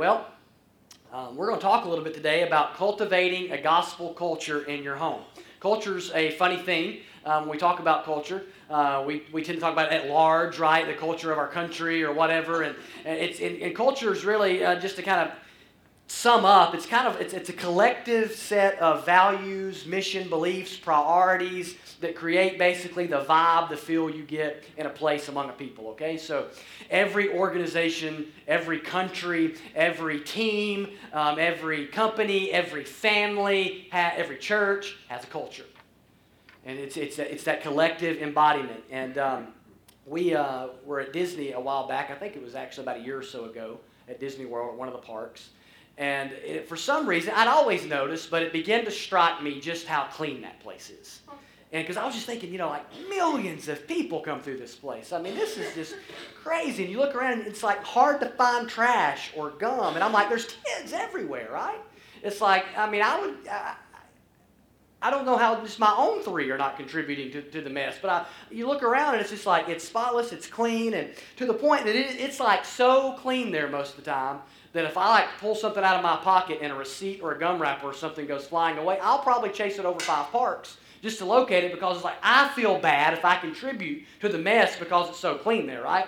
Well, um, we're going to talk a little bit today about cultivating a gospel culture in your home. Culture's a funny thing. Um, when we talk about culture, uh, we, we tend to talk about it at large, right? The culture of our country or whatever. And, and, it's, and, and culture is really uh, just to kind of sum up, it's kind of it's, it's a collective set of values, mission, beliefs, priorities that create basically the vibe, the feel you get in a place among a people. Okay, so every organization, every country, every team, um, every company, every family, ha- every church has a culture, and it's it's it's that collective embodiment. And um, we uh, were at Disney a while back. I think it was actually about a year or so ago at Disney World, at one of the parks and it, for some reason, I'd always noticed, but it began to strike me just how clean that place is. And because I was just thinking, you know, like millions of people come through this place. I mean, this is just crazy. And you look around and it's like hard to find trash or gum. And I'm like, there's kids everywhere, right? It's like, I mean, I would, I, I don't know how just my own three are not contributing to, to the mess. But I, you look around and it's just like, it's spotless, it's clean, and to the point that it, it's like so clean there most of the time that if I like pull something out of my pocket and a receipt or a gum wrapper or something goes flying away, I'll probably chase it over five parks just to locate it because it's like I feel bad if I contribute to the mess because it's so clean there, right?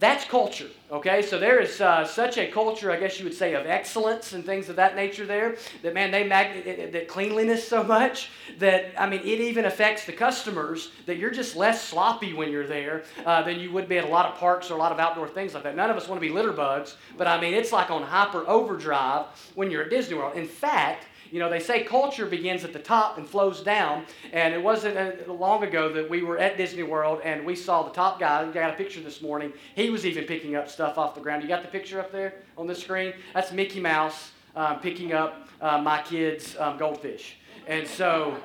That's culture, okay? So there is uh, such a culture, I guess you would say, of excellence and things of that nature there. That man, they mag- that cleanliness so much that I mean, it even affects the customers. That you're just less sloppy when you're there uh, than you would be at a lot of parks or a lot of outdoor things like that. None of us want to be litter bugs, but I mean, it's like on hyper overdrive when you're at Disney World. In fact, you know, they say culture begins at the top and flows down. And it wasn't uh, long ago that we were at Disney World and we saw the top guy. I got a picture this morning. He was even picking up stuff off the ground. You got the picture up there on the screen? That's Mickey Mouse um, picking up uh, my kids' um, goldfish. And so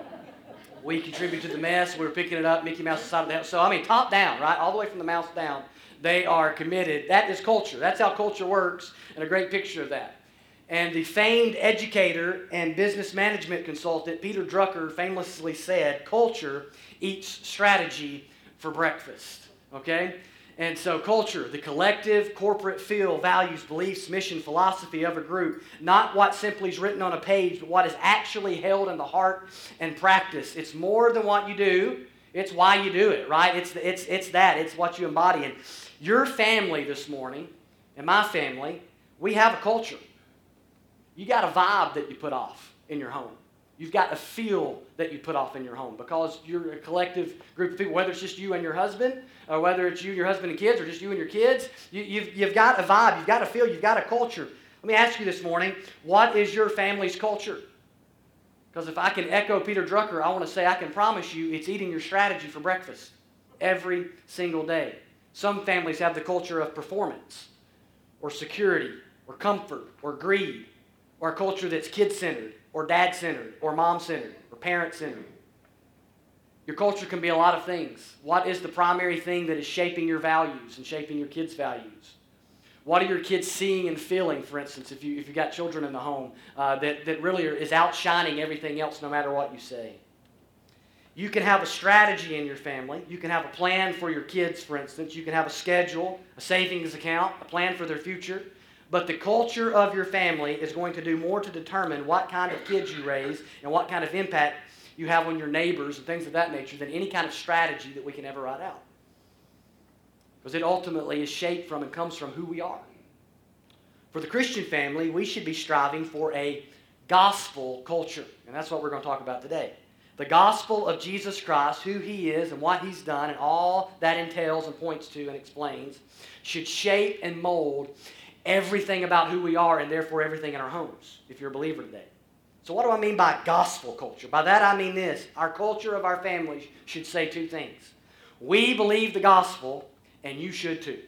we contribute to the mess. We were picking it up. Mickey Mouse of the house. So, I mean, top down, right? All the way from the mouse down. They are committed. That is culture. That's how culture works, and a great picture of that. And the famed educator and business management consultant Peter Drucker famously said, Culture eats strategy for breakfast. Okay? And so, culture, the collective corporate feel, values, beliefs, mission, philosophy of a group, not what simply is written on a page, but what is actually held in the heart and practice. It's more than what you do, it's why you do it, right? It's, it's, it's that, it's what you embody. And your family this morning, and my family, we have a culture. You got a vibe that you put off in your home. You've got a feel that you put off in your home because you're a collective group of people, whether it's just you and your husband, or whether it's you, and your husband and kids, or just you and your kids. You, you've, you've got a vibe, you've got a feel, you've got a culture. Let me ask you this morning what is your family's culture? Because if I can echo Peter Drucker, I want to say I can promise you it's eating your strategy for breakfast every single day. Some families have the culture of performance, or security, or comfort, or greed or a culture that's kid centered, or dad centered, or mom centered, or parent centered. Your culture can be a lot of things. What is the primary thing that is shaping your values and shaping your kids' values? What are your kids seeing and feeling, for instance, if, you, if you've got children in the home, uh, that, that really are, is outshining everything else no matter what you say? You can have a strategy in your family. You can have a plan for your kids, for instance. You can have a schedule, a savings account, a plan for their future. But the culture of your family is going to do more to determine what kind of kids you raise and what kind of impact you have on your neighbors and things of that nature than any kind of strategy that we can ever write out. Because it ultimately is shaped from and comes from who we are. For the Christian family, we should be striving for a gospel culture. And that's what we're going to talk about today. The gospel of Jesus Christ, who he is and what he's done, and all that entails and points to and explains, should shape and mold everything about who we are and therefore everything in our homes, if you're a believer today. So, what do I mean by gospel culture? By that I mean this our culture of our families should say two things. We believe the gospel, and you should too.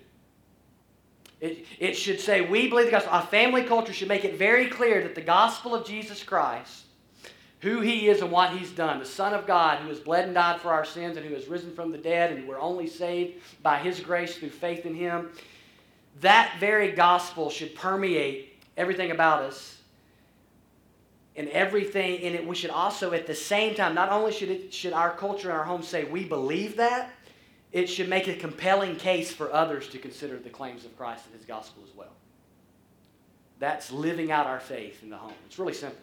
It, it should say, We believe the gospel. Our family culture should make it very clear that the gospel of Jesus Christ, who he is and what he's done, the Son of God who has bled and died for our sins and who has risen from the dead, and we're only saved by his grace through faith in him, that very gospel should permeate everything about us and everything in it. We should also, at the same time, not only should, it, should our culture and our home say we believe that, it should make a compelling case for others to consider the claims of Christ and his gospel as well. That's living out our faith in the home. It's really simple.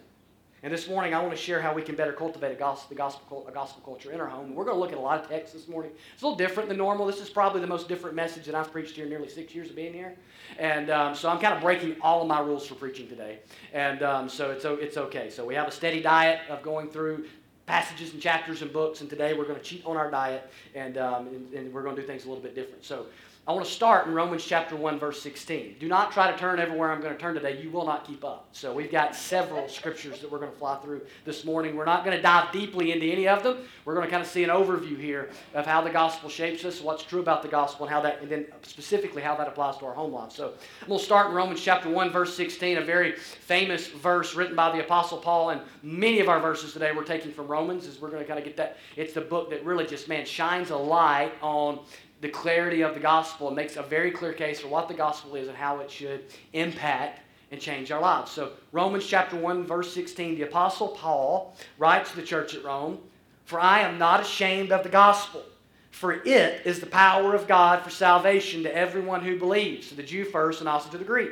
And this morning, I want to share how we can better cultivate a gospel, the gospel, a gospel culture in our home. We're going to look at a lot of texts this morning. It's a little different than normal. This is probably the most different message that I've preached here in nearly six years of being here. And um, so I'm kind of breaking all of my rules for preaching today. And um, so it's, it's okay. So we have a steady diet of going through passages and chapters and books. And today we're going to cheat on our diet and, um, and, and we're going to do things a little bit different. So I want to start in Romans chapter 1, verse 16. Do not try to turn everywhere I'm going to turn today. You will not keep up. So we've got several scriptures that we're going to fly through this morning. We're not going to dive deeply into any of them. We're going to kind of see an overview here of how the gospel shapes us, what's true about the gospel, and how that, and then specifically how that applies to our home life. So we'll start in Romans chapter 1, verse 16, a very famous verse written by the Apostle Paul. And many of our verses today we're taking from Romans, as we're going to kind of get that. It's the book that really just, man, shines a light on the clarity of the gospel and makes a very clear case for what the gospel is and how it should impact and change our lives. So, Romans chapter 1, verse 16, the Apostle Paul writes to the church at Rome For I am not ashamed of the gospel, for it is the power of God for salvation to everyone who believes, to the Jew first and also to the Greek.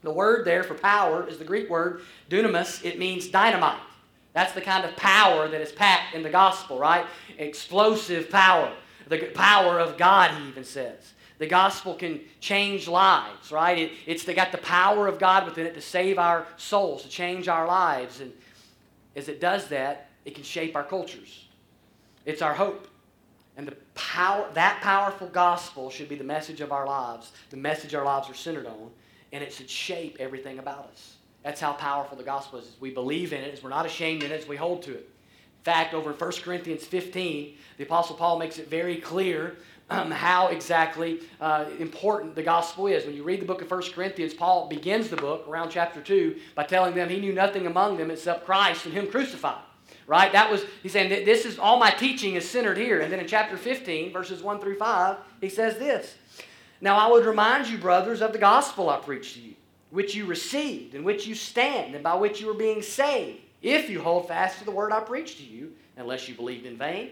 The word there for power is the Greek word dunamis, it means dynamite. That's the kind of power that is packed in the gospel, right? Explosive power the power of God, he even says. The gospel can change lives, right? It, it's they got the power of God within it to save our souls, to change our lives. And as it does that, it can shape our cultures. It's our hope. And the power, that powerful gospel should be the message of our lives, the message our lives are centered on, and it should shape everything about us. That's how powerful the gospel is. We believe in it, as we're not ashamed in it, as we hold to it fact, over in 1 Corinthians 15, the Apostle Paul makes it very clear um, how exactly uh, important the gospel is. When you read the book of 1 Corinthians, Paul begins the book around chapter 2 by telling them he knew nothing among them except Christ and Him crucified. Right? That was, he's saying, this is all my teaching is centered here. And then in chapter 15, verses 1 through 5, he says this Now I would remind you, brothers, of the gospel I preached to you, which you received, in which you stand, and by which you are being saved if you hold fast to the word I preached to you, unless you believed in vain.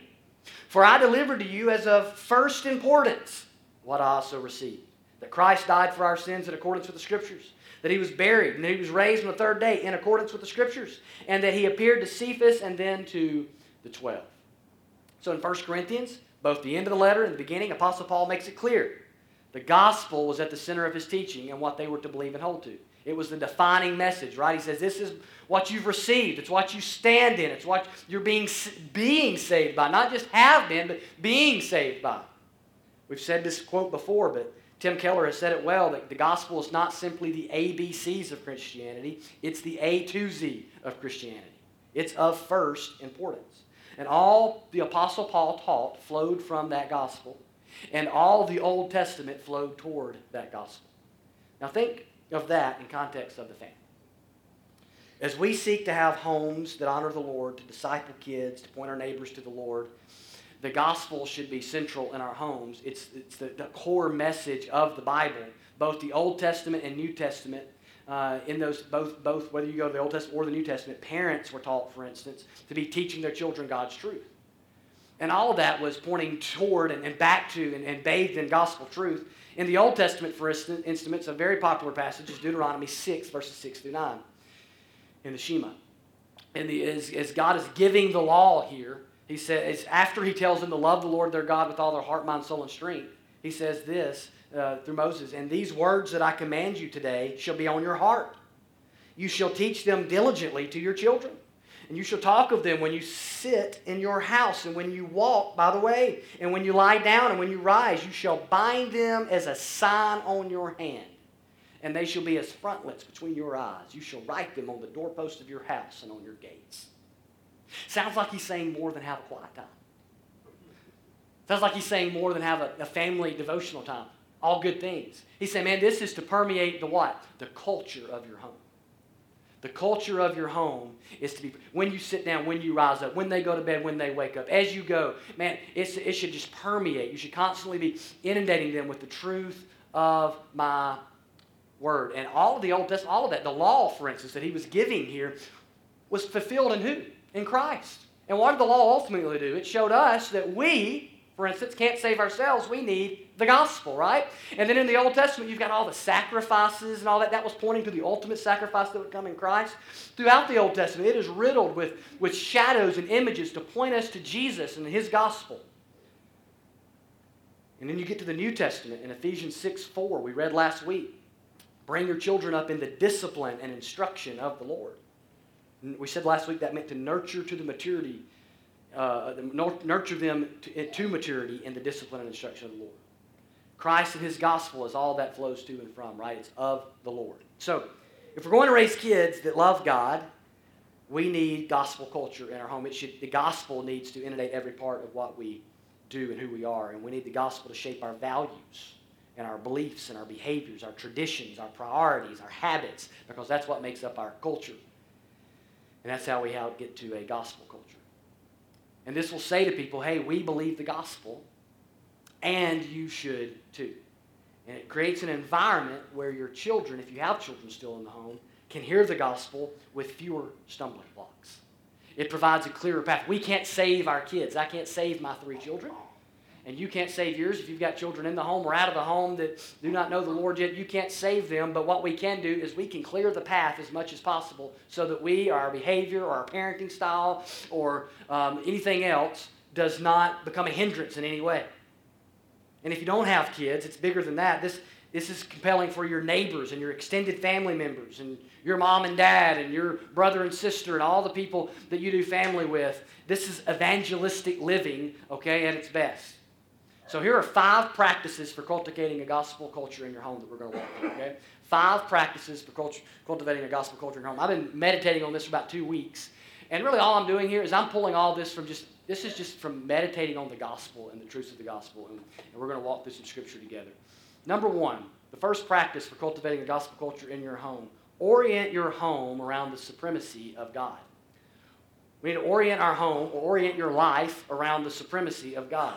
For I delivered to you as of first importance what I also received that Christ died for our sins in accordance with the Scriptures, that he was buried, and that he was raised on the third day in accordance with the Scriptures, and that he appeared to Cephas and then to the twelve. So in 1 Corinthians, both the end of the letter and the beginning, Apostle Paul makes it clear the gospel was at the center of his teaching and what they were to believe and hold to. It was the defining message, right? He says, This is what you've received. It's what you stand in. It's what you're being, being saved by. Not just have been, but being saved by. We've said this quote before, but Tim Keller has said it well that the gospel is not simply the ABCs of Christianity, it's the A to Z of Christianity. It's of first importance. And all the Apostle Paul taught flowed from that gospel, and all the Old Testament flowed toward that gospel. Now think of that in context of the family. As we seek to have homes that honor the Lord, to disciple kids, to point our neighbors to the Lord, the gospel should be central in our homes. It's, it's the, the core message of the Bible, both the Old Testament and New Testament. Uh, in those both both whether you go to the Old Testament or the New Testament, parents were taught, for instance, to be teaching their children God's truth. And all of that was pointing toward and, and back to and, and, bathed in gospel truth. In the Old Testament, for instance, a very popular passage is Deuteronomy 6, verses 6 through 9 in the Shema. And the, as, as God is giving the law here, he says, after he tells them to love the Lord their God with all their heart, mind, soul, and strength, he says this uh, through Moses And these words that I command you today shall be on your heart. You shall teach them diligently to your children. And you shall talk of them when you sit in your house and when you walk by the way, and when you lie down and when you rise. You shall bind them as a sign on your hand and they shall be as frontlets between your eyes. You shall write them on the doorpost of your house and on your gates. Sounds like he's saying more than have a quiet time. Sounds like he's saying more than have a, a family devotional time. All good things. He's saying, man, this is to permeate the what? The culture of your home. The culture of your home is to be when you sit down, when you rise up, when they go to bed, when they wake up, as you go. Man, it should just permeate. You should constantly be inundating them with the truth of my word. And all of the Old Testament, all of that, the law, for instance, that he was giving here, was fulfilled in who? In Christ. And what did the law ultimately do? It showed us that we, for instance, can't save ourselves. We need the gospel, right? And then in the Old Testament, you've got all the sacrifices and all that. That was pointing to the ultimate sacrifice that would come in Christ. Throughout the Old Testament, it is riddled with, with shadows and images to point us to Jesus and his gospel. And then you get to the New Testament in Ephesians 6 4, we read last week. Bring your children up in the discipline and instruction of the Lord. We said last week that meant to nurture to the maturity, uh, nurture them to, to maturity in the discipline and instruction of the Lord. Christ and his gospel is all that flows to and from, right? It's of the Lord. So, if we're going to raise kids that love God, we need gospel culture in our home. It should, the gospel needs to inundate every part of what we do and who we are. And we need the gospel to shape our values and our beliefs and our behaviors, our traditions, our priorities, our habits, because that's what makes up our culture. And that's how we get to a gospel culture. And this will say to people, hey, we believe the gospel, and you should too. And it creates an environment where your children, if you have children still in the home, can hear the gospel with fewer stumbling blocks. It provides a clearer path. We can't save our kids. I can't save my three children. And you can't save yours if you've got children in the home or out of the home that do not know the Lord yet. You can't save them. But what we can do is we can clear the path as much as possible so that we, our behavior, or our parenting style, or um, anything else does not become a hindrance in any way. And if you don't have kids, it's bigger than that. This, this is compelling for your neighbors and your extended family members and your mom and dad and your brother and sister and all the people that you do family with. This is evangelistic living, okay, at its best. So here are five practices for cultivating a gospel culture in your home that we're going to walk through, okay? Five practices for culture, cultivating a gospel culture in your home. I've been meditating on this for about two weeks. And really all I'm doing here is I'm pulling all this from just, this is just from meditating on the gospel and the truths of the gospel. And, and we're going to walk through some scripture together. Number one, the first practice for cultivating a gospel culture in your home orient your home around the supremacy of God. We need to orient our home or orient your life around the supremacy of God.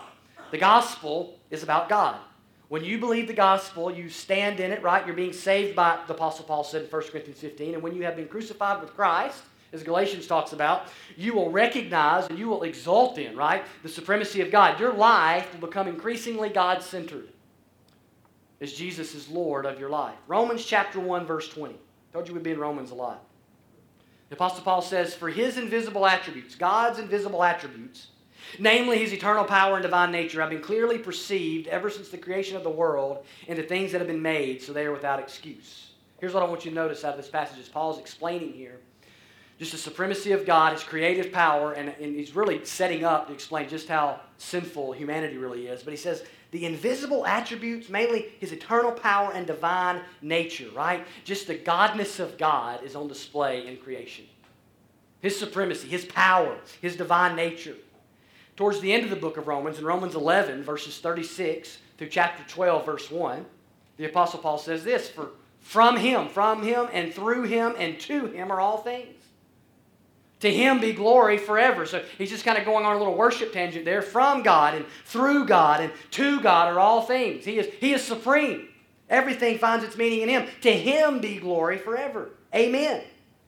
The gospel is about God. When you believe the gospel, you stand in it, right? You're being saved by, the Apostle Paul said in 1 Corinthians 15. And when you have been crucified with Christ, as Galatians talks about, you will recognize and you will exult in, right? The supremacy of God. Your life will become increasingly God centered as Jesus is Lord of your life. Romans chapter 1, verse 20. Told you we'd be in Romans a lot. The Apostle Paul says, For his invisible attributes, God's invisible attributes, namely his eternal power and divine nature, have been clearly perceived ever since the creation of the world into things that have been made, so they are without excuse. Here's what I want you to notice out of this passage as Paul's explaining here. Just the supremacy of God, his creative power, and, and he's really setting up to explain just how sinful humanity really is. But he says, the invisible attributes, mainly his eternal power and divine nature, right? Just the godness of God is on display in creation. His supremacy, his power, his divine nature. Towards the end of the book of Romans, in Romans 11, verses 36 through chapter 12, verse 1, the Apostle Paul says this For from him, from him, and through him, and to him are all things. To him be glory forever. So he's just kind of going on a little worship tangent there. From God and through God and to God are all things. He is, he is supreme. Everything finds its meaning in him. To him be glory forever. Amen.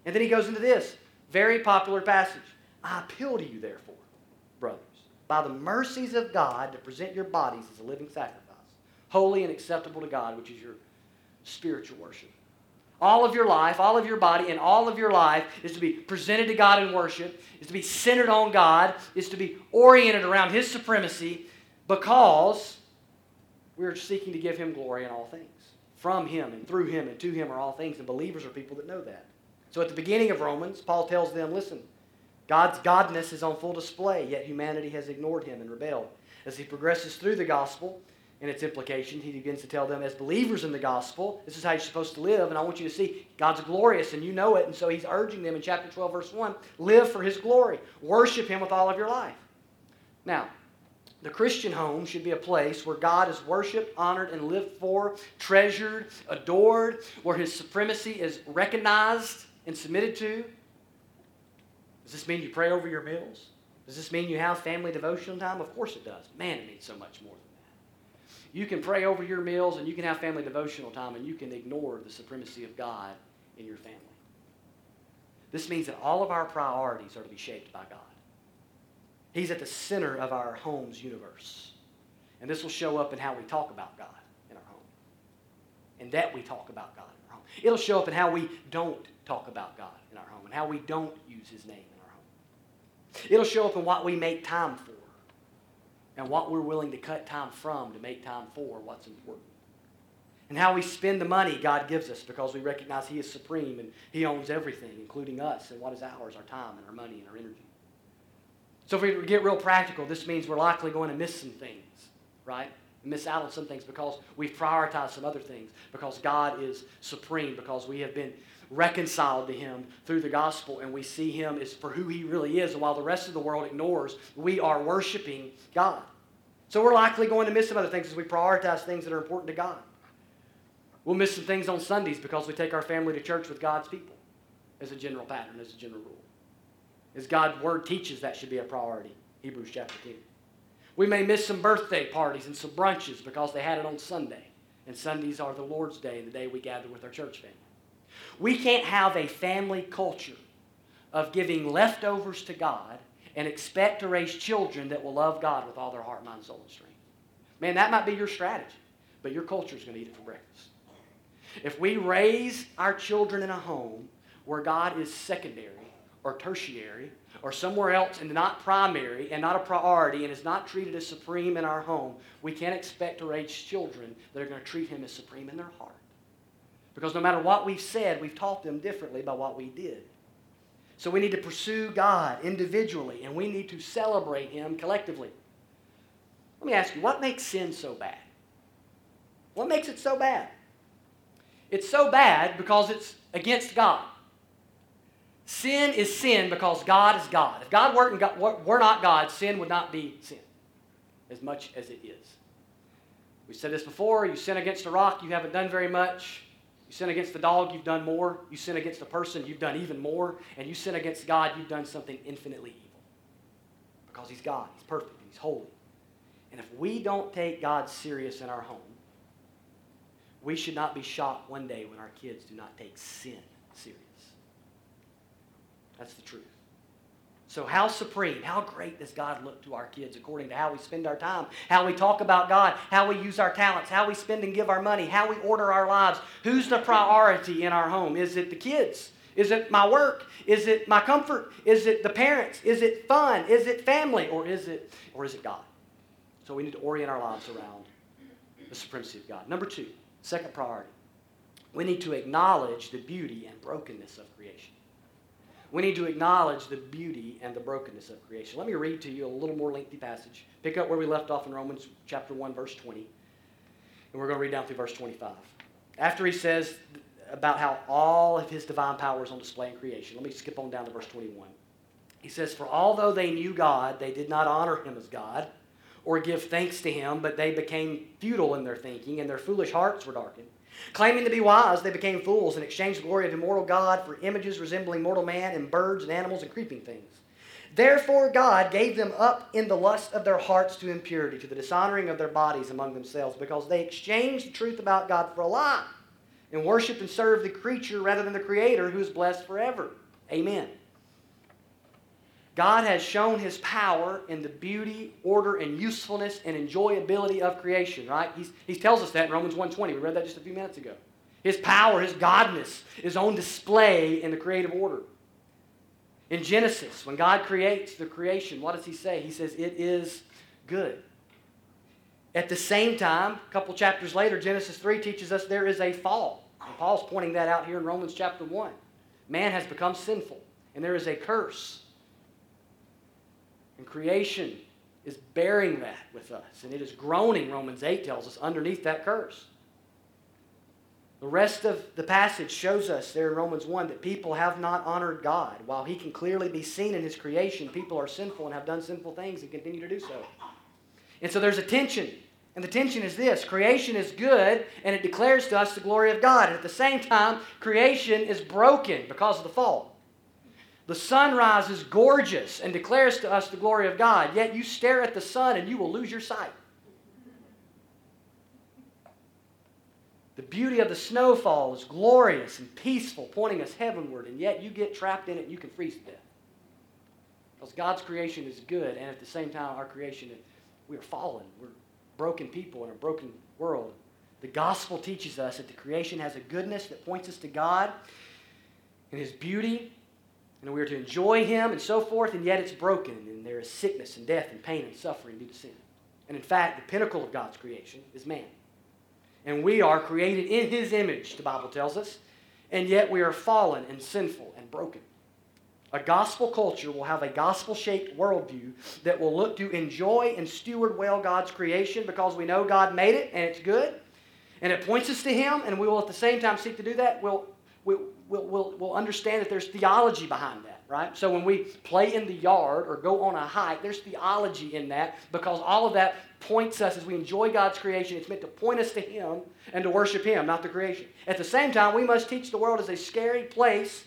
And then he goes into this very popular passage. I appeal to you, therefore, brothers, by the mercies of God, to present your bodies as a living sacrifice, holy and acceptable to God, which is your spiritual worship all of your life, all of your body, and all of your life is to be presented to God in worship, is to be centered on God, is to be oriented around His supremacy because we're seeking to give Him glory in all things. From Him and through Him and to Him are all things, and believers are people that know that. So at the beginning of Romans, Paul tells them listen, God's godness is on full display, yet humanity has ignored Him and rebelled. As he progresses through the gospel, and its implication. He begins to tell them, as believers in the gospel, this is how you're supposed to live, and I want you to see God's glorious, and you know it. And so he's urging them in chapter 12, verse 1 live for his glory, worship him with all of your life. Now, the Christian home should be a place where God is worshiped, honored, and lived for, treasured, adored, where his supremacy is recognized and submitted to. Does this mean you pray over your meals? Does this mean you have family devotional time? Of course it does. Man, it means so much more you can pray over your meals and you can have family devotional time and you can ignore the supremacy of God in your family. This means that all of our priorities are to be shaped by God. He's at the center of our home's universe. And this will show up in how we talk about God in our home. And that we talk about God in our home. It'll show up in how we don't talk about God in our home and how we don't use His name in our home. It'll show up in what we make time for and what we're willing to cut time from to make time for what's important. And how we spend the money God gives us because we recognize He is supreme and He owns everything, including us and what is ours, our time and our money and our energy. So if we get real practical, this means we're likely going to miss some things, right? Miss out on some things because we've prioritized some other things, because God is supreme, because we have been reconciled to Him through the gospel and we see Him as for who He really is. And while the rest of the world ignores, we are worshiping God. So we're likely going to miss some other things as we prioritize things that are important to God. We'll miss some things on Sundays because we take our family to church with God's people as a general pattern, as a general rule. As God's Word teaches, that should be a priority. Hebrews chapter 2. We may miss some birthday parties and some brunches because they had it on Sunday. And Sundays are the Lord's Day, the day we gather with our church family. We can't have a family culture of giving leftovers to God and expect to raise children that will love God with all their heart, mind, soul, and strength. Man, that might be your strategy, but your culture is going to eat it for breakfast. If we raise our children in a home where God is secondary or tertiary or somewhere else and not primary and not a priority and is not treated as supreme in our home, we can't expect to raise children that are going to treat Him as supreme in their heart. Because no matter what we've said, we've taught them differently by what we did. So we need to pursue God individually and we need to celebrate Him collectively. Let me ask you, what makes sin so bad? What makes it so bad? It's so bad because it's against God. Sin is sin because God is God. If God weren't God, were not God, sin would not be sin as much as it is. We said this before you sin against a rock, you haven't done very much. You sin against the dog, you've done more. You sin against the person, you've done even more. And you sin against God, you've done something infinitely evil. Because He's God, He's perfect, He's holy. And if we don't take God serious in our home, we should not be shocked one day when our kids do not take sin serious. That's the truth. So, how supreme, how great does God look to our kids according to how we spend our time, how we talk about God, how we use our talents, how we spend and give our money, how we order our lives? Who's the priority in our home? Is it the kids? Is it my work? Is it my comfort? Is it the parents? Is it fun? Is it family? Or is it, or is it God? So we need to orient our lives around the supremacy of God. Number two, second priority. We need to acknowledge the beauty and brokenness of creation we need to acknowledge the beauty and the brokenness of creation. Let me read to you a little more lengthy passage. Pick up where we left off in Romans chapter 1, verse 20. And we're going to read down through verse 25. After he says about how all of his divine power is on display in creation, let me skip on down to verse 21. He says, For although they knew God, they did not honor him as God or give thanks to him, but they became futile in their thinking, and their foolish hearts were darkened. Claiming to be wise, they became fools and exchanged the glory of immortal God for images resembling mortal man and birds and animals and creeping things. Therefore, God gave them up in the lust of their hearts to impurity, to the dishonoring of their bodies among themselves, because they exchanged the truth about God for a lie, and worshiped and served the creature rather than the Creator, who is blessed forever. Amen. God has shown his power in the beauty, order, and usefulness and enjoyability of creation, right? He's, he tells us that in Romans 1.20. We read that just a few minutes ago. His power, his godness is on display in the creative order. In Genesis, when God creates the creation, what does he say? He says, it is good. At the same time, a couple chapters later, Genesis 3 teaches us there is a fall. And Paul's pointing that out here in Romans chapter 1. Man has become sinful, and there is a curse. And creation is bearing that with us. And it is groaning, Romans 8 tells us, underneath that curse. The rest of the passage shows us there in Romans 1 that people have not honored God. While He can clearly be seen in His creation, people are sinful and have done sinful things and continue to do so. And so there's a tension. And the tension is this creation is good and it declares to us the glory of God. And at the same time, creation is broken because of the fall. The sun rises gorgeous and declares to us the glory of God, yet you stare at the sun and you will lose your sight. The beauty of the snowfall is glorious and peaceful, pointing us heavenward, and yet you get trapped in it and you can freeze to death. Because God's creation is good, and at the same time, our creation, we are fallen. We're broken people in a broken world. The gospel teaches us that the creation has a goodness that points us to God and His beauty, and we are to enjoy Him and so forth, and yet it's broken, and there is sickness and death and pain and suffering due to sin. And in fact, the pinnacle of God's creation is man. And we are created in His image, the Bible tells us, and yet we are fallen and sinful and broken. A gospel culture will have a gospel shaped worldview that will look to enjoy and steward well God's creation because we know God made it and it's good and it points us to Him, and we will at the same time seek to do that. We'll, we'll, we'll, we'll, we'll understand that there's theology behind that, right? So when we play in the yard or go on a hike, there's theology in that because all of that points us as we enjoy God's creation. It's meant to point us to Him and to worship Him, not the creation. At the same time, we must teach the world as a scary place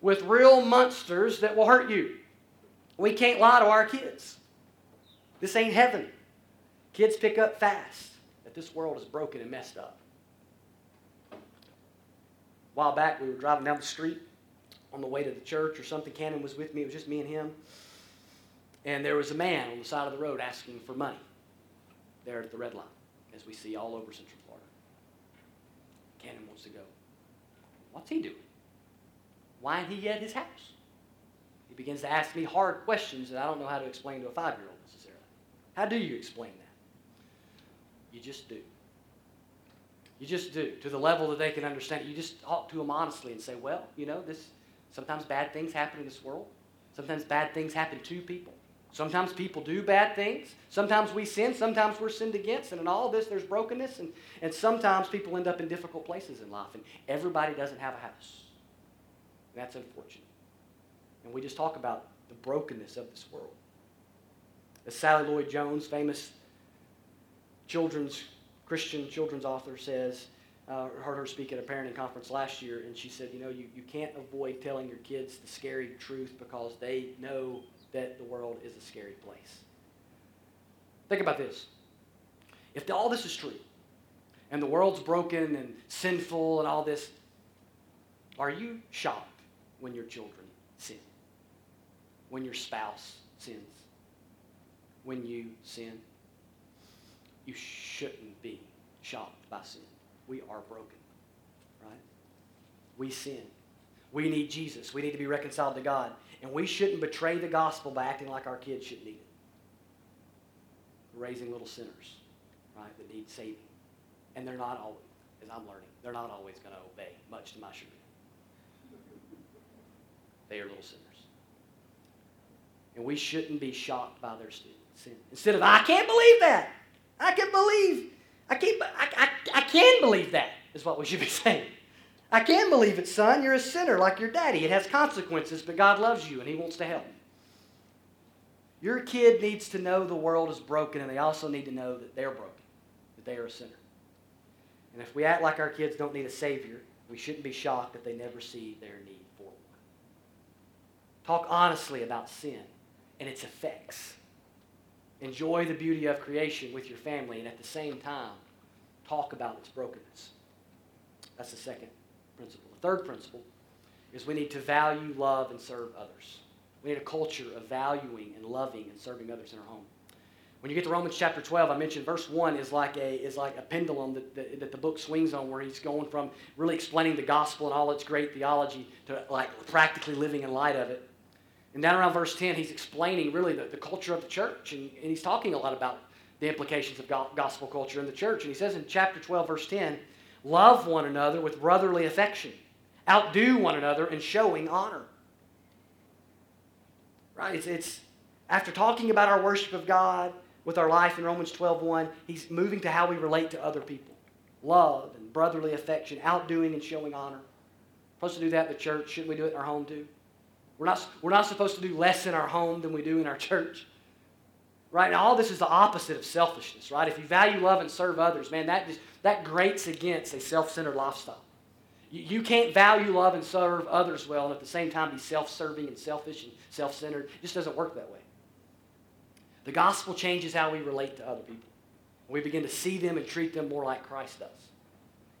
with real monsters that will hurt you. We can't lie to our kids. This ain't heaven. Kids pick up fast that this world is broken and messed up. While back, we were driving down the street on the way to the church or something. Cannon was with me. It was just me and him. And there was a man on the side of the road asking for money there at the red line, as we see all over Central Florida. Cannon wants to go. What's he doing? Why ain't he at his house? He begins to ask me hard questions that I don't know how to explain to a five year old necessarily. How do you explain that? You just do. You just do to the level that they can understand. You just talk to them honestly and say, well, you know, this sometimes bad things happen in this world. Sometimes bad things happen to people. Sometimes people do bad things. Sometimes we sin. Sometimes we're sinned against. And in all this, there's brokenness. And, and sometimes people end up in difficult places in life. And everybody doesn't have a house. And that's unfortunate. And we just talk about the brokenness of this world. As Sally Lloyd Jones, famous children's Christian children's author says, uh, heard her speak at a parenting conference last year, and she said, you know, you, you can't avoid telling your kids the scary truth because they know that the world is a scary place. Think about this. If all this is true, and the world's broken and sinful and all this, are you shocked when your children sin? When your spouse sins? When you sin? You shouldn't be shocked by sin. We are broken, right? We sin. We need Jesus. We need to be reconciled to God. And we shouldn't betray the gospel by acting like our kids shouldn't need it. Raising little sinners, right, that need saving. And they're not always, as I'm learning, they're not always going to obey, much to my chagrin. They are little sinners. And we shouldn't be shocked by their sin. Instead of, I can't believe that. I can believe. I can't. I, I, I can believe that. Is what we should be saying. I can believe it, son. You're a sinner like your daddy. It has consequences, but God loves you and He wants to help. Your kid needs to know the world is broken, and they also need to know that they're broken, that they are a sinner. And if we act like our kids don't need a Savior, we shouldn't be shocked if they never see their need for one. Talk honestly about sin and its effects. Enjoy the beauty of creation with your family and at the same time talk about its brokenness. That's the second principle. The third principle is we need to value, love, and serve others. We need a culture of valuing and loving and serving others in our home. When you get to Romans chapter 12, I mentioned verse 1 is like a, is like a pendulum that, that, that the book swings on, where he's going from really explaining the gospel and all its great theology to like practically living in light of it. And down around verse 10, he's explaining really the, the culture of the church. And, and he's talking a lot about the implications of gospel culture in the church. And he says in chapter 12, verse 10, love one another with brotherly affection, outdo one another in showing honor. Right? It's, it's after talking about our worship of God with our life in Romans 12, 1, he's moving to how we relate to other people. Love and brotherly affection, outdoing and showing honor. We're supposed to do that in the church. Shouldn't we do it in our home too? We're not, we're not supposed to do less in our home than we do in our church. Right? Now, all this is the opposite of selfishness, right? If you value love and serve others, man, that, just, that grates against a self centered lifestyle. You, you can't value love and serve others well and at the same time be self serving and selfish and self centered. It just doesn't work that way. The gospel changes how we relate to other people. We begin to see them and treat them more like Christ does.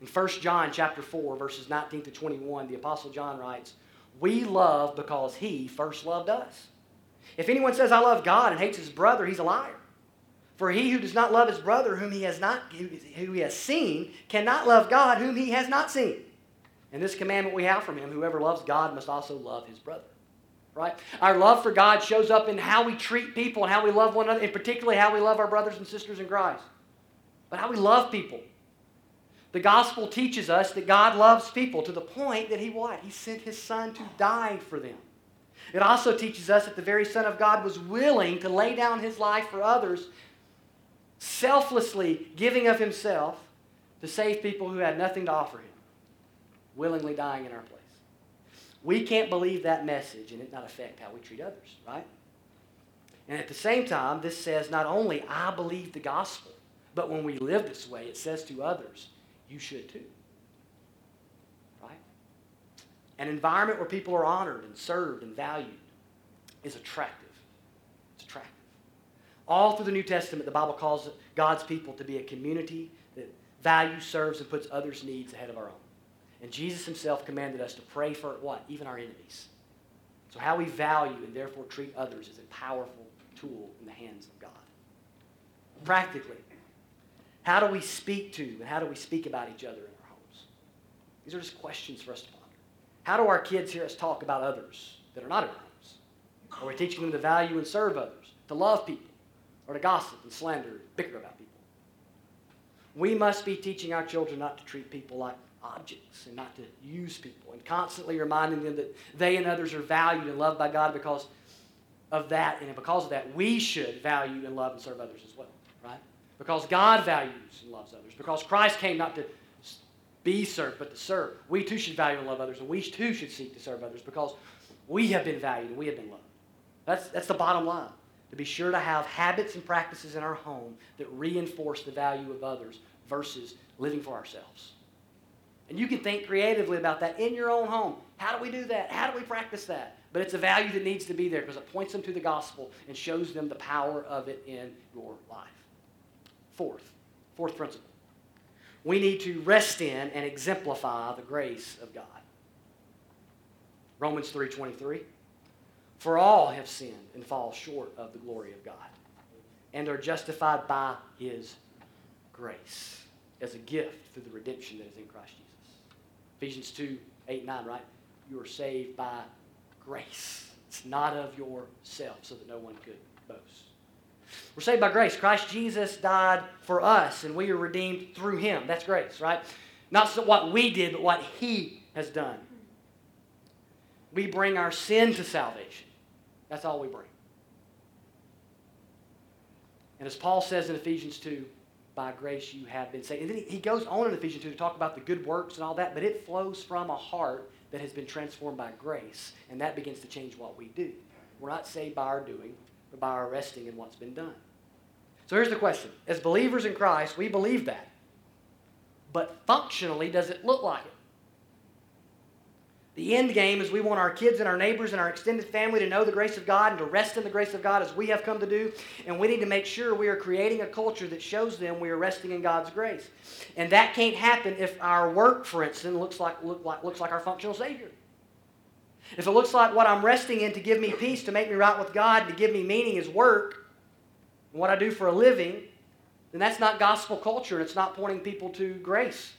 In 1 John chapter 4, verses 19 to 21, the Apostle John writes, we love because he first loved us. If anyone says, I love God and hates his brother, he's a liar. For he who does not love his brother whom he has not who he has seen cannot love God whom he has not seen. And this commandment we have from him, whoever loves God must also love his brother. Right? Our love for God shows up in how we treat people and how we love one another, and particularly how we love our brothers and sisters in Christ. But how we love people. The gospel teaches us that God loves people to the point that he what? He sent his son to die for them. It also teaches us that the very Son of God was willing to lay down his life for others selflessly giving of himself to save people who had nothing to offer him, willingly dying in our place. We can't believe that message and it not affect how we treat others, right? And at the same time, this says not only I believe the gospel, but when we live this way, it says to others, you should too. Right? An environment where people are honored and served and valued is attractive. It's attractive. All through the New Testament, the Bible calls God's people to be a community that values, serves, and puts others' needs ahead of our own. And Jesus himself commanded us to pray for what? Even our enemies. So, how we value and therefore treat others is a powerful tool in the hands of God. Practically, how do we speak to and how do we speak about each other in our homes? These are just questions for us to ponder. How do our kids hear us talk about others that are not in our homes? Are we teaching them to value and serve others, to love people? or to gossip and slander and bicker about people. We must be teaching our children not to treat people like objects and not to use people and constantly reminding them that they and others are valued and loved by God because of that. And because of that, we should value and love and serve others as well? Because God values and loves others. Because Christ came not to be served, but to serve. We too should value and love others, and we too should seek to serve others because we have been valued and we have been loved. That's, that's the bottom line to be sure to have habits and practices in our home that reinforce the value of others versus living for ourselves. And you can think creatively about that in your own home. How do we do that? How do we practice that? But it's a value that needs to be there because it points them to the gospel and shows them the power of it in your life. Fourth, fourth principle. We need to rest in and exemplify the grace of God. Romans 3:23 for all have sinned and fall short of the glory of God and are justified by his grace as a gift through the redemption that is in Christ Jesus. Ephesians 2 8 9, right? You are saved by grace. It's not of yourself, so that no one could boast. We're saved by grace. Christ Jesus died for us, and we are redeemed through him. That's grace, right? Not what we did, but what he has done. We bring our sin to salvation. That's all we bring. And as Paul says in Ephesians 2, by grace you have been saved. And then he goes on in Ephesians 2 to talk about the good works and all that, but it flows from a heart that has been transformed by grace, and that begins to change what we do. We're not saved by our doing, but by our resting in what's been done. So here's the question. As believers in Christ, we believe that. But functionally, does it look like it? The end game is we want our kids and our neighbors and our extended family to know the grace of God and to rest in the grace of God as we have come to do. And we need to make sure we are creating a culture that shows them we are resting in God's grace. And that can't happen if our work, for instance, looks like, look like, looks like our functional Savior. If it looks like what I'm resting in to give me peace, to make me right with God, to give me meaning is work, what I do for a living, then that's not gospel culture and it's not pointing people to grace.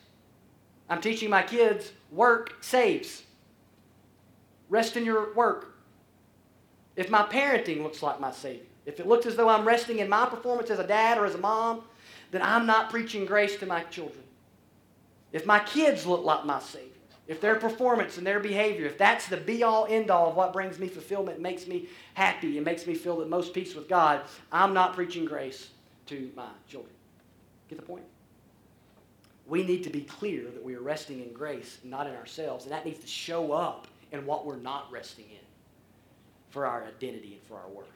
I'm teaching my kids work saves. Rest in your work. If my parenting looks like my Savior, if it looks as though I'm resting in my performance as a dad or as a mom, then I'm not preaching grace to my children. If my kids look like my Savior, if their performance and their behavior, if that's the be all end all of what brings me fulfillment, makes me happy, and makes me feel the most peace with God, I'm not preaching grace to my children. Get the point? We need to be clear that we are resting in grace, not in ourselves, and that needs to show up in what we're not resting in for our identity and for our worth.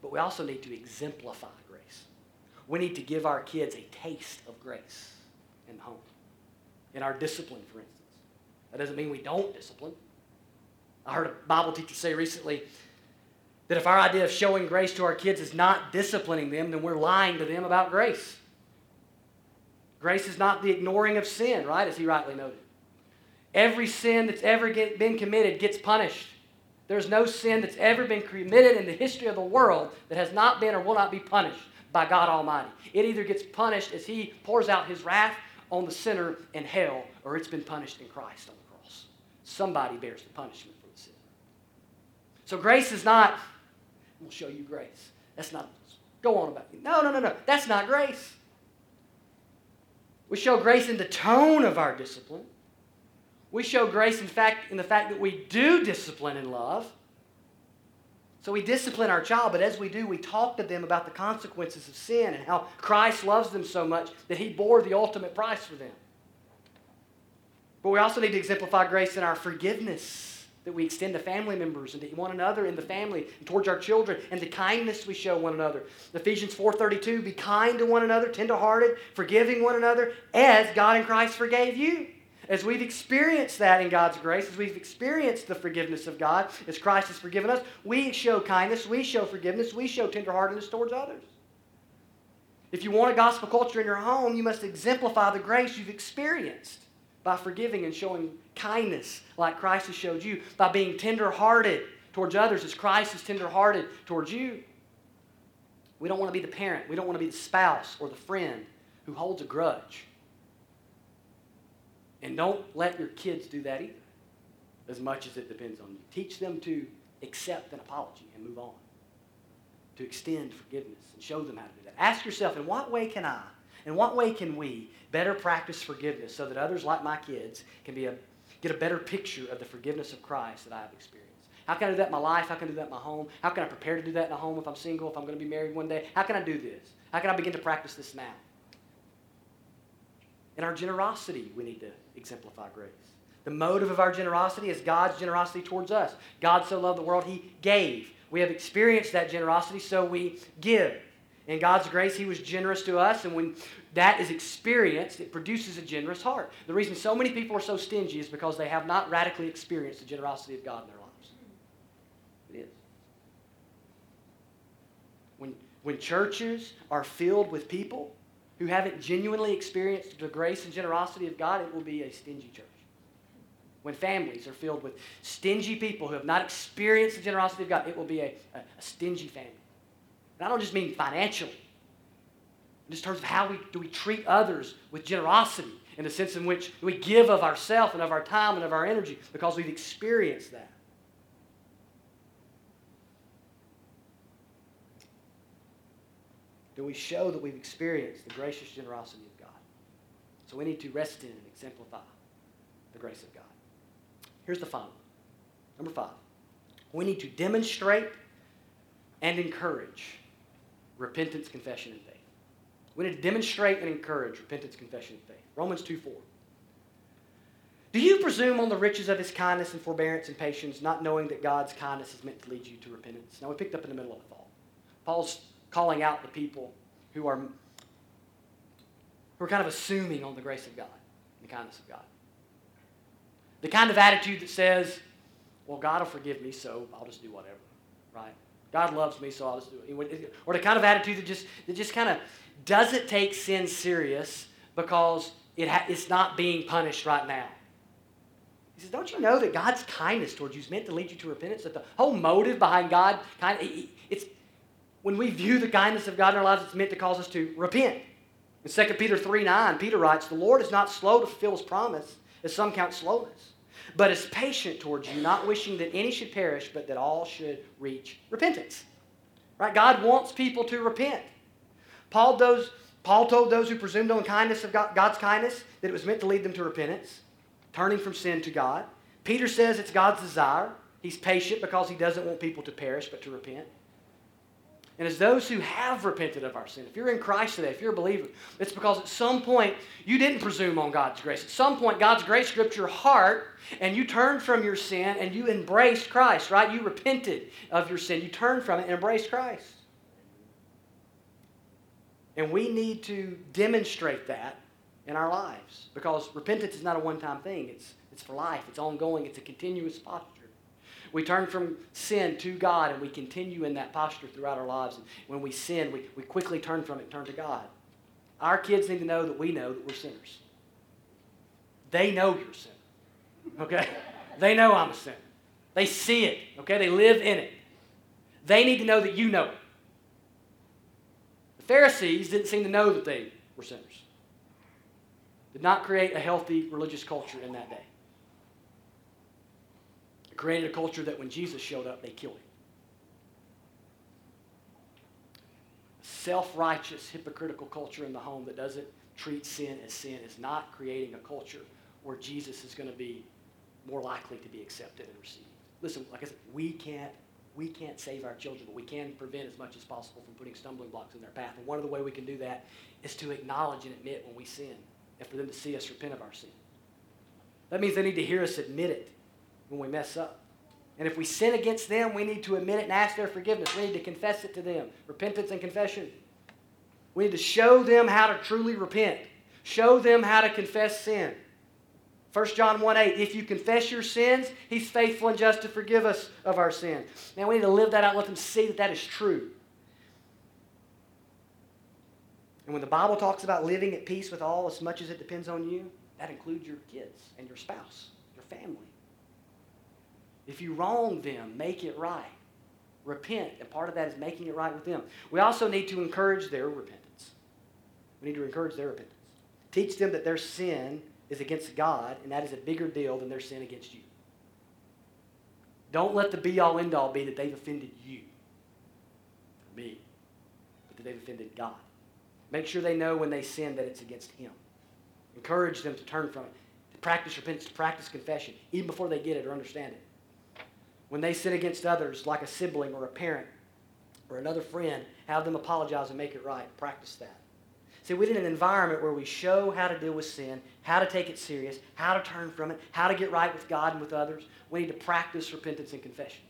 But we also need to exemplify grace. We need to give our kids a taste of grace in the home, in our discipline, for instance. That doesn't mean we don't discipline. I heard a Bible teacher say recently that if our idea of showing grace to our kids is not disciplining them, then we're lying to them about grace. Grace is not the ignoring of sin, right? As he rightly noted. Every sin that's ever get, been committed gets punished. There's no sin that's ever been committed in the history of the world that has not been or will not be punished by God Almighty. It either gets punished as He pours out His wrath on the sinner in hell, or it's been punished in Christ on the cross. Somebody bears the punishment for the sin. So grace is not, we'll show you grace. That's not, go on about it. No, no, no, no. That's not grace. We show grace in the tone of our discipline. We show grace, in fact, in the fact that we do discipline in love. So we discipline our child, but as we do, we talk to them about the consequences of sin and how Christ loves them so much that he bore the ultimate price for them. But we also need to exemplify grace in our forgiveness that we extend to family members and to one another in the family and towards our children and the kindness we show one another. Ephesians 4:32 be kind to one another, tenderhearted, forgiving one another as God in Christ forgave you. As we've experienced that in God's grace, as we've experienced the forgiveness of God, as Christ has forgiven us, we show kindness, we show forgiveness, we show tenderheartedness towards others. If you want a gospel culture in your home, you must exemplify the grace you've experienced by forgiving and showing kindness like Christ has showed you, by being tenderhearted towards others as Christ is tenderhearted towards you. We don't want to be the parent, we don't want to be the spouse or the friend who holds a grudge and don't let your kids do that either, as much as it depends on you. Teach them to accept an apology and move on, to extend forgiveness and show them how to do that. Ask yourself, in what way can I, in what way can we better practice forgiveness so that others like my kids can be a, get a better picture of the forgiveness of Christ that I have experienced? How can I do that in my life? How can I do that in my home? How can I prepare to do that in a home if I'm single, if I'm going to be married one day? How can I do this? How can I begin to practice this now? In our generosity, we need to exemplify grace. The motive of our generosity is God's generosity towards us. God so loved the world, He gave. We have experienced that generosity, so we give. In God's grace, He was generous to us, and when that is experienced, it produces a generous heart. The reason so many people are so stingy is because they have not radically experienced the generosity of God in their lives. It is. When, when churches are filled with people who haven't genuinely experienced the grace and generosity of God, it will be a stingy church. When families are filled with stingy people who have not experienced the generosity of God, it will be a, a, a stingy family. And I don't just mean financially. In terms of how we do we treat others with generosity, in the sense in which we give of ourself and of our time and of our energy because we've experienced that. Do we show that we've experienced the gracious generosity of God? So we need to rest in and exemplify the grace of God. Here's the final Number five, we need to demonstrate and encourage repentance, confession, and faith. We need to demonstrate and encourage repentance, confession, and faith. Romans 2 4. Do you presume on the riches of his kindness and forbearance and patience, not knowing that God's kindness is meant to lead you to repentance? Now, we picked up in the middle of the fall. Paul's calling out the people who are, who are kind of assuming on the grace of God, the kindness of God. The kind of attitude that says, well, God will forgive me, so I'll just do whatever, right? God loves me, so I'll just do it. Or the kind of attitude that just, that just kind of doesn't take sin serious because it ha- it's not being punished right now. He says, Don't you know that God's kindness towards you is meant to lead you to repentance? That the whole motive behind God, kind of, it's, when we view the kindness of God in our lives, it's meant to cause us to repent. In 2 Peter 3 9, Peter writes, The Lord is not slow to fulfill his promise, as some count slowness, but is patient towards you, not wishing that any should perish, but that all should reach repentance. Right? God wants people to repent. Paul, Paul told those who presumed on kindness of God, God's kindness that it was meant to lead them to repentance, turning from sin to God. Peter says it's God's desire. He's patient because he doesn't want people to perish, but to repent. And as those who have repented of our sin, if you're in Christ today, if you're a believer, it's because at some point you didn't presume on God's grace. At some point, God's grace gripped your heart and you turned from your sin and you embraced Christ, right? You repented of your sin. You turned from it and embraced Christ. And we need to demonstrate that in our lives because repentance is not a one time thing, it's, it's for life, it's ongoing, it's a continuous posture. We turn from sin to God and we continue in that posture throughout our lives. And when we sin, we, we quickly turn from it and turn to God. Our kids need to know that we know that we're sinners. They know you're a sinner. Okay? They know I'm a sinner. They see it. Okay? They live in it. They need to know that you know it. The Pharisees didn't seem to know that they were sinners. Did not create a healthy religious culture in that day. Created a culture that when Jesus showed up, they killed him. Self righteous, hypocritical culture in the home that doesn't treat sin as sin is not creating a culture where Jesus is going to be more likely to be accepted and received. Listen, like I said, we can't we can't save our children, but we can prevent as much as possible from putting stumbling blocks in their path. And one of the ways we can do that is to acknowledge and admit when we sin and for them to see us repent of our sin. That means they need to hear us admit it when we mess up. And if we sin against them, we need to admit it and ask their forgiveness. We need to confess it to them. Repentance and confession. We need to show them how to truly repent, show them how to confess sin. 1 John 1 8, if you confess your sins, he's faithful and just to forgive us of our sin. Man, we need to live that out let them see that that is true. And when the Bible talks about living at peace with all as much as it depends on you, that includes your kids and your spouse, your family. If you wrong them, make it right. Repent, and part of that is making it right with them. We also need to encourage their repentance. We need to encourage their repentance. Teach them that their sin is against God, and that is a bigger deal than their sin against you. Don't let the be all end all be that they've offended you, or me, but that they've offended God. Make sure they know when they sin that it's against Him. Encourage them to turn from it, to practice repentance, to practice confession, even before they get it or understand it. When they sin against others, like a sibling or a parent or another friend, have them apologize and make it right. Practice that. See, we need an environment where we show how to deal with sin, how to take it serious, how to turn from it, how to get right with God and with others. We need to practice repentance and confession.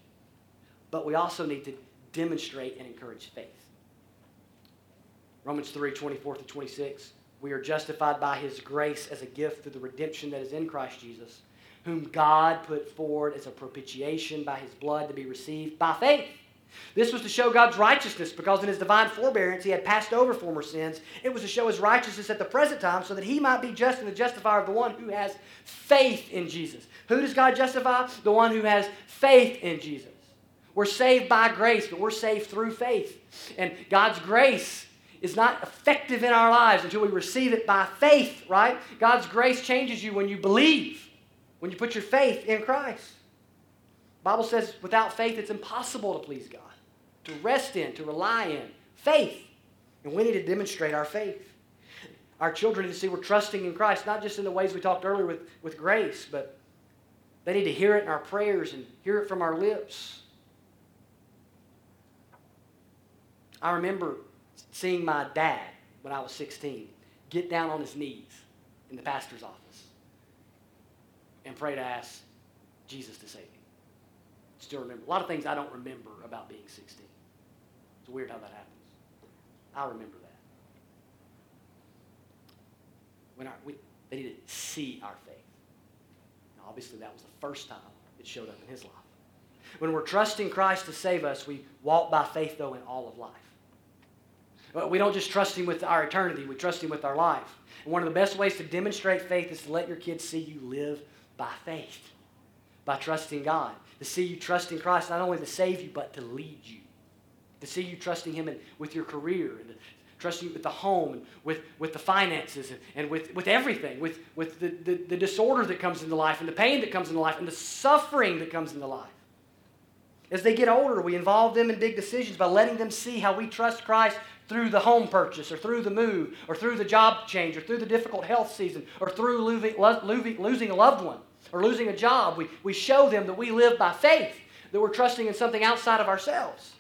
But we also need to demonstrate and encourage faith. Romans 3 24 to 26. We are justified by his grace as a gift through the redemption that is in Christ Jesus, whom God put forward as a propitiation by his blood to be received by faith. This was to show God's righteousness because in his divine forbearance he had passed over former sins. It was to show his righteousness at the present time so that he might be just and the justifier of the one who has faith in Jesus. Who does God justify? The one who has faith in Jesus. We're saved by grace, but we're saved through faith. And God's grace is not effective in our lives until we receive it by faith, right? God's grace changes you when you believe, when you put your faith in Christ. Bible says without faith it's impossible to please God, to rest in, to rely in. Faith. And we need to demonstrate our faith. Our children need to see we're trusting in Christ, not just in the ways we talked earlier with, with grace, but they need to hear it in our prayers and hear it from our lips. I remember seeing my dad when I was 16 get down on his knees in the pastor's office and pray to ask Jesus to save me still remember. A lot of things I don't remember about being 16. It's weird how that happens. I remember that. When our, we, they to see our faith. Now, obviously, that was the first time it showed up in his life. When we're trusting Christ to save us, we walk by faith, though, in all of life. We don't just trust Him with our eternity, we trust Him with our life. And one of the best ways to demonstrate faith is to let your kids see you live by faith, by trusting God to see you trusting Christ not only to save you, but to lead you. To see you trusting Him in, with your career and trusting you with the home and with, with the finances and, and with, with everything, with, with the, the, the disorder that comes into life and the pain that comes into life and the suffering that comes into life. As they get older, we involve them in big decisions by letting them see how we trust Christ through the home purchase or through the move or through the job change or through the difficult health season or through losing, losing a loved one or losing a job, we, we show them that we live by faith, that we're trusting in something outside of ourselves.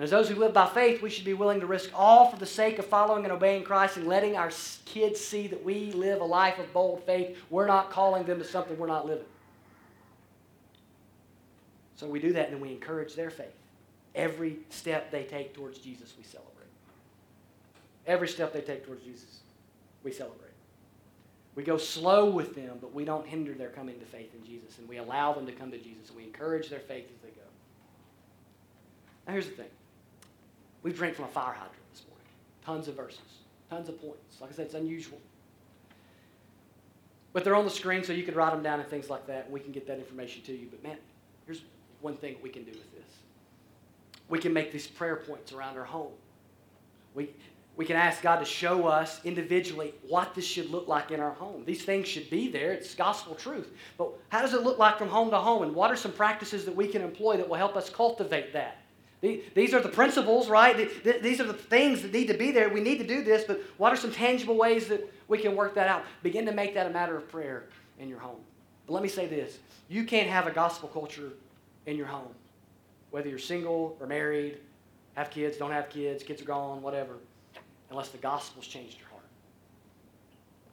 And as those who live by faith, we should be willing to risk all for the sake of following and obeying Christ and letting our kids see that we live a life of bold faith. We're not calling them to something we're not living. So we do that and then we encourage their faith. Every step they take towards Jesus, we celebrate. Every step they take towards Jesus, we celebrate. We go slow with them, but we don't hinder their coming to faith in Jesus. And we allow them to come to Jesus, and we encourage their faith as they go. Now, here's the thing we've drank from a fire hydrant this morning. Tons of verses, tons of points. Like I said, it's unusual. But they're on the screen, so you can write them down and things like that, and we can get that information to you. But man, here's one thing we can do with this we can make these prayer points around our home. We, we can ask God to show us individually what this should look like in our home. These things should be there. It's gospel truth. But how does it look like from home to home? And what are some practices that we can employ that will help us cultivate that? These are the principles, right? These are the things that need to be there. We need to do this, but what are some tangible ways that we can work that out? Begin to make that a matter of prayer in your home. But let me say this you can't have a gospel culture in your home, whether you're single or married, have kids, don't have kids, kids are gone, whatever, unless the gospel's changed your heart.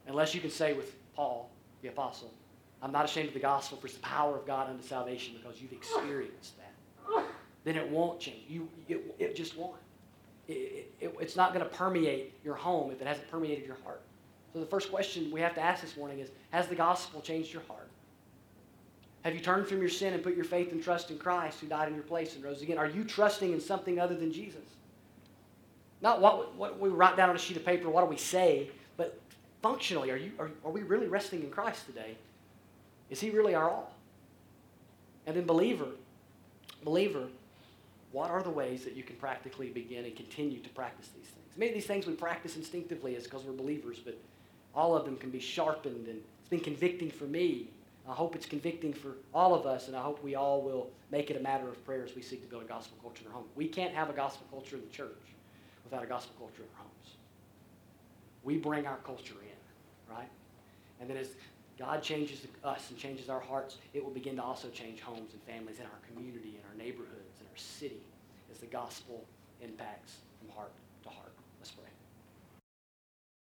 Unless you can say with Paul, the apostle, I'm not ashamed of the gospel, for it's the power of God unto salvation because you've experienced that then it won't change. You, it, it just won't. It, it, it's not going to permeate your home if it hasn't permeated your heart. So the first question we have to ask this morning is Has the gospel changed your heart? Have you turned from your sin and put your faith and trust in Christ who died in your place and rose again? Are you trusting in something other than Jesus? Not what, what we write down on a sheet of paper, what do we say, but functionally, are, you, are, are we really resting in Christ today? Is He really our all? And then, believer, believer, what are the ways that you can practically begin and continue to practice these things? Many of these things we practice instinctively is because we're believers, but all of them can be sharpened, and it's been convicting for me. I hope it's convicting for all of us, and I hope we all will make it a matter of prayer as we seek to build a gospel culture in our home. We can't have a gospel culture in the church without a gospel culture in our homes. We bring our culture in, right? And then as God changes us and changes our hearts, it will begin to also change homes and families in our community, in our neighborhoods, in our city, as the gospel impacts from heart